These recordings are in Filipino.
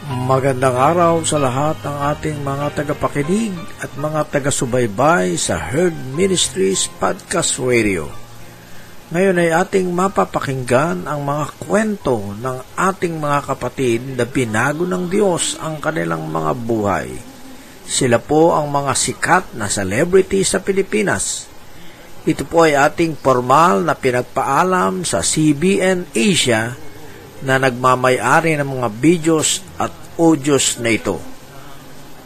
Magandang araw sa lahat ng ating mga tagapakinig at mga taga-subaybay sa Herd Ministries Podcast Radio. Ngayon ay ating mapapakinggan ang mga kwento ng ating mga kapatid na binago ng Diyos ang kanilang mga buhay. Sila po ang mga sikat na celebrity sa Pilipinas. Ito po ay ating formal na pinagpaalam sa CBN Asia na nagmamayari ng mga videos at audios na ito.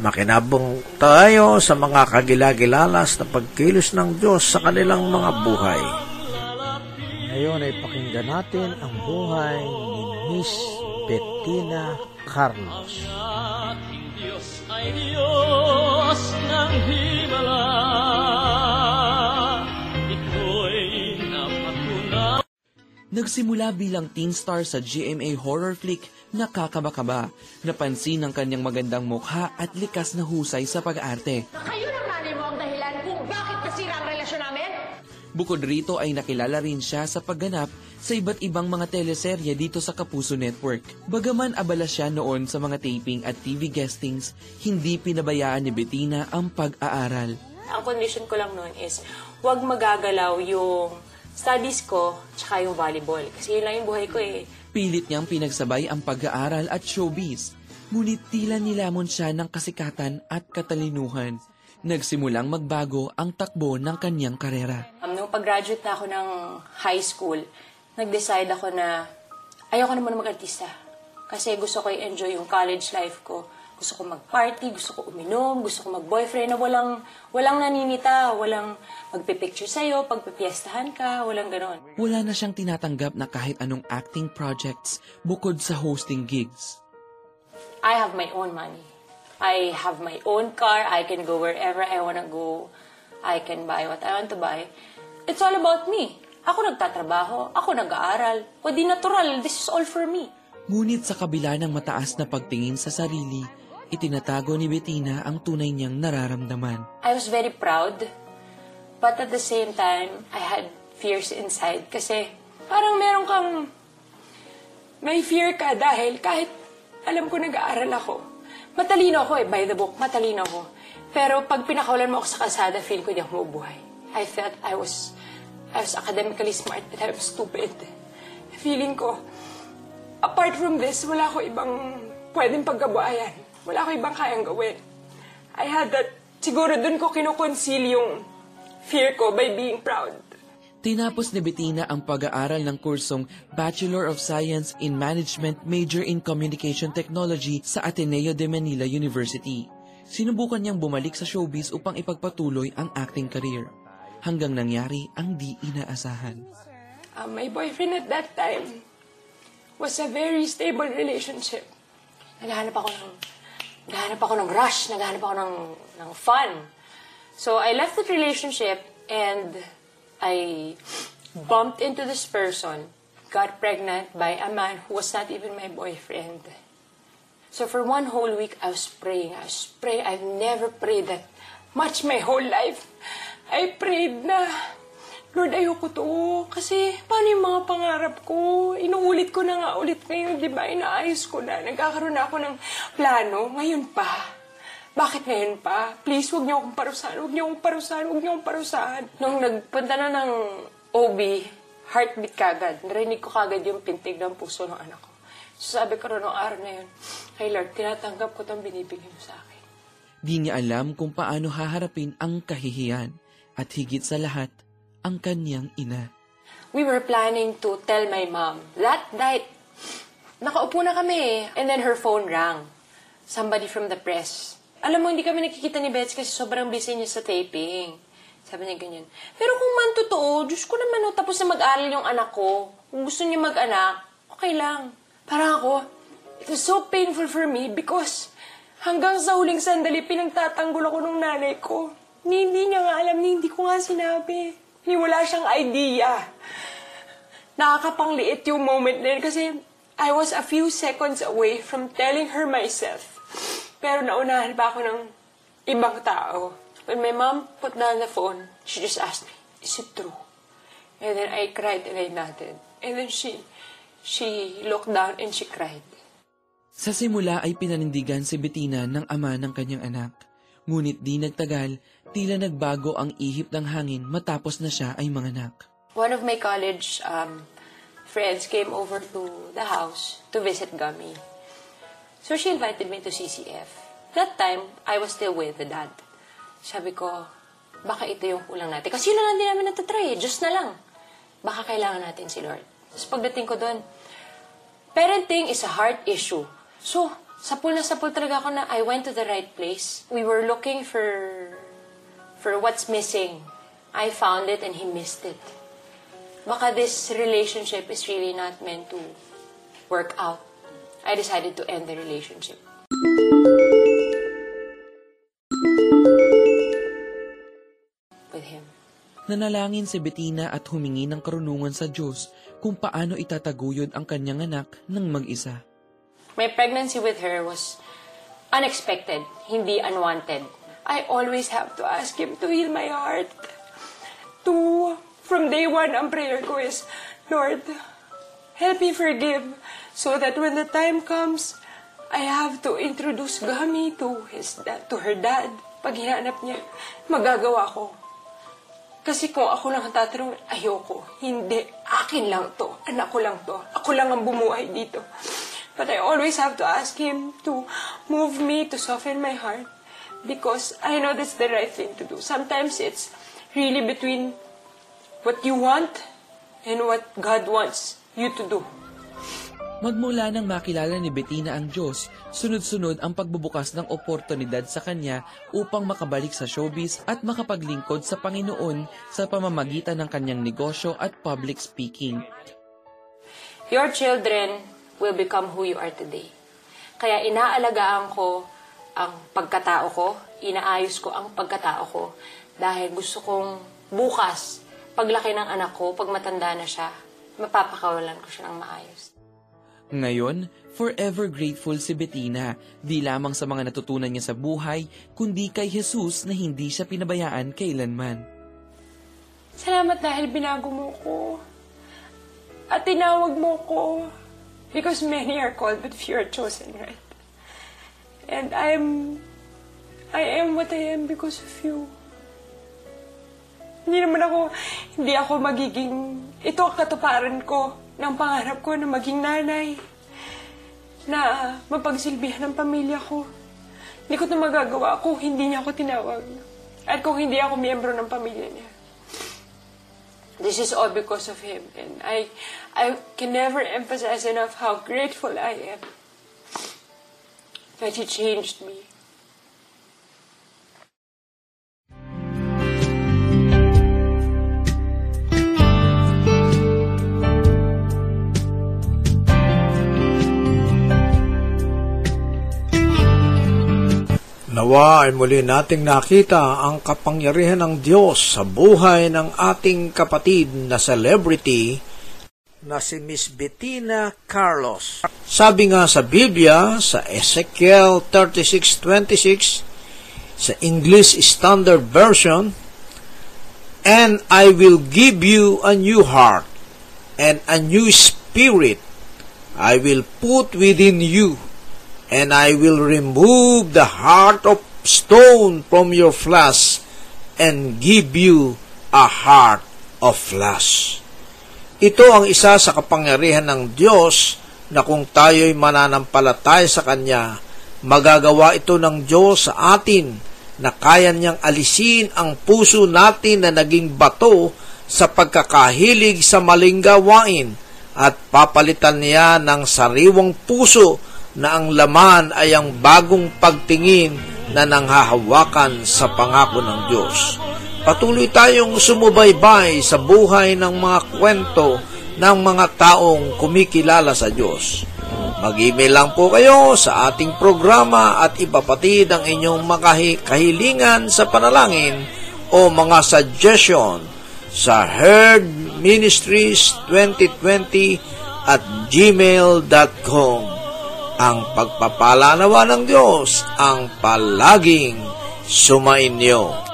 Makinabong tayo sa mga kagilagilalas na pagkilos ng Diyos sa kanilang mga buhay. Ngayon ay pakinggan natin ang buhay ni Miss Bettina Carlos. Diyos ay Diyos ng himala. Nagsimula bilang teen star sa GMA horror flick na Kakabakaba. Napansin ng kanyang magandang mukha at likas na husay sa pag-arte. Kayo ng nanay mo ang dahilan kung bakit nasira ang relasyon namin? Bukod rito ay nakilala rin siya sa pagganap sa iba't ibang mga teleserye dito sa Kapuso Network. Bagaman abala siya noon sa mga taping at TV guestings, hindi pinabayaan ni Bettina ang pag-aaral. Ang condition ko lang noon is, huwag magagalaw yung studies ko tsaka yung volleyball. Kasi yun lang yung buhay ko eh. Pilit niyang pinagsabay ang pag-aaral at showbiz. Ngunit tila nilamon siya ng kasikatan at katalinuhan. Nagsimulang magbago ang takbo ng kanyang karera. Um, nung pag-graduate na ako ng high school, nag-decide ako na ayoko naman mag-artista. Kasi gusto ko i-enjoy yung college life ko. Gusto ko mag-party, gusto ko uminom, gusto ko mag-boyfriend na walang, walang naninita, walang magpipicture sa'yo, pagpipiestahan ka, walang ganon. Wala na siyang tinatanggap na kahit anong acting projects bukod sa hosting gigs. I have my own money. I have my own car. I can go wherever I want to go. I can buy what I want to buy. It's all about me. Ako nagtatrabaho. Ako nag-aaral. O di natural. This is all for me. Ngunit sa kabila ng mataas na pagtingin sa sarili, itinatago ni Bettina ang tunay niyang nararamdaman. I was very proud. But at the same time, I had fears inside. Kasi parang meron kang... May fear ka dahil kahit alam ko nag-aaral ako. Matalino ako eh, by the book. Matalino ako. Pero pag pinakawalan mo ako sa kalsada, feel ko di ako mabuhay. I felt I was, I was academically smart, but I was stupid. Feeling ko, apart from this, wala ko ibang pwedeng pagkabuhayan. Wala ko ibang kayang gawin. I had that, siguro dun ko kinukonceal yung fear ko by being proud. Tinapos ni Bettina ang pag-aaral ng kursong Bachelor of Science in Management Major in Communication Technology sa Ateneo de Manila University. Sinubukan niyang bumalik sa showbiz upang ipagpatuloy ang acting career. Hanggang nangyari ang di inaasahan. Uh, my boyfriend at that time was a very stable relationship. Naghahanap ako ng, naghahanap ako ng rush, naghahanap ako ng, ng fun. So I left that relationship and I bumped into this person, got pregnant by a man who was not even my boyfriend. So for one whole week, I was praying. I was praying. I've never prayed that much my whole life. I prayed na, Lord, ayoko to. Kasi paano yung mga pangarap ko? Inuulit ko na nga ulit ngayon, di ba? Inaayos ko na. Nagkakaroon na ako ng plano. Ngayon pa. Bakit ngayon pa? Please, huwag niyo akong parusahan. Huwag niyo akong parusahan. Huwag niyo akong parusahan. Nung nagpunta na ng OB, heartbeat kagad. Narinig ko kagad yung pintig ng puso ng anak ko. So sabi ko noong araw na yun, Hey Lord, tinatanggap ko itong binibigay mo sa akin. Di niya alam kung paano haharapin ang kahihiyan at higit sa lahat, ang kanyang ina. We were planning to tell my mom. That night, nakaupo na kami and then her phone rang. Somebody from the press. Alam mo, hindi kami nakikita ni Bets kasi sobrang busy niya sa taping. Sabi niya ganyan. Pero kung man totoo, Diyos ko naman, oh, tapos na mag-aral yung anak ko. Kung gusto niya mag-anak, okay lang. Para ako, it was so painful for me because hanggang sa huling sandali, pinagtatanggol ako ng nanay ko. Ni, hindi niya nga alam, hindi ko nga sinabi. Ni wala siyang idea. Nakakapangliit yung moment na yun kasi I was a few seconds away from telling her myself. Pero naunahan pa ako ng ibang tao. When my mom put down the phone, she just asked me, is it true? And then I cried and I nodded. And then she, she looked down and she cried. Sa simula ay pinanindigan si Bettina ng ama ng kanyang anak. Ngunit di nagtagal, tila nagbago ang ihip ng hangin matapos na siya ay manganak. One of my college um, friends came over to the house to visit Gummy. So she invited me to CCF. That time, I was still with the dad. Sabi ko, baka ito yung kulang natin. Kasi yun na lang din namin natatry eh. Na lang. Baka kailangan natin si Lord. Tapos pagdating ko doon, parenting is a heart issue. So, sapul na sapul talaga ako na I went to the right place. We were looking for for what's missing. I found it and he missed it. Baka this relationship is really not meant to work out. I decided to end the relationship. With him. Nanalangin si Bettina at humingi ng karunungan sa Diyos kung paano itataguyod ang kanyang anak ng mag-isa. My pregnancy with her was unexpected, hindi unwanted. I always have to ask him to heal my heart. To, from day one, ang prayer ko is, Lord, help me forgive so that when the time comes, I have to introduce Gami to his to her dad. Pag hinanap niya, magagawa ko. Kasi kung ako lang ang tatanong, ayoko. Hindi. Akin lang to. Anak ko lang to. Ako lang ang bumuhay dito. But I always have to ask him to move me, to soften my heart. Because I know that's the right thing to do. Sometimes it's really between what you want and what God wants you to do. Magmula nang makilala ni Bettina ang Diyos, sunod-sunod ang pagbubukas ng oportunidad sa kanya upang makabalik sa showbiz at makapaglingkod sa Panginoon sa pamamagitan ng kanyang negosyo at public speaking. Your children will become who you are today. Kaya inaalagaan ko ang pagkatao ko, inaayos ko ang pagkatao ko, dahil gusto kong bukas, paglaki ng anak ko, pag matanda na siya, mapapakawalan ko siya ng maayos. Ngayon, forever grateful si Bettina, di lamang sa mga natutunan niya sa buhay, kundi kay Jesus na hindi siya pinabayaan kailanman. Salamat dahil binago mo ko. At tinawag mo ko. Because many are called but few are chosen, right? And I'm... I am what I am because of you. Hindi naman ako... Hindi ako magiging... Ito ang katuparan ko ng pangarap ko na maging nanay. Na mapagsilbihan ng pamilya ko. Hindi ko ito magagawa kung hindi niya ako tinawag. At kung hindi ako miyembro ng pamilya niya. This is all because of him. And I, I can never emphasize enough how grateful I am that he changed me. Nawa ay muli nating nakita ang kapangyarihan ng Diyos sa buhay ng ating kapatid na celebrity na si Miss Bettina Carlos. Sabi nga sa Biblia, sa Ezekiel 36.26, sa English Standard Version, And I will give you a new heart and a new spirit I will put within you and I will remove the heart of stone from your flesh and give you a heart of flesh. Ito ang isa sa kapangyarihan ng Diyos na kung tayo'y mananampalataya sa Kanya, Magagawa ito ng Diyos sa atin na kaya niyang alisin ang puso natin na naging bato sa pagkakahilig sa maling gawain at papalitan niya ng sariwang puso na ang laman ay ang bagong pagtingin na nanghahawakan sa pangako ng Diyos. Patuloy tayong sumubaybay sa buhay ng mga kwento ng mga taong kumikilala sa Diyos. Mag-email lang po kayo sa ating programa at ipapatid ang inyong mga kahilingan sa panalangin o mga suggestion sa Herd Ministries 2020 at gmail.com. Ang pagpapala nawa ng Diyos ang palaging sumainyo.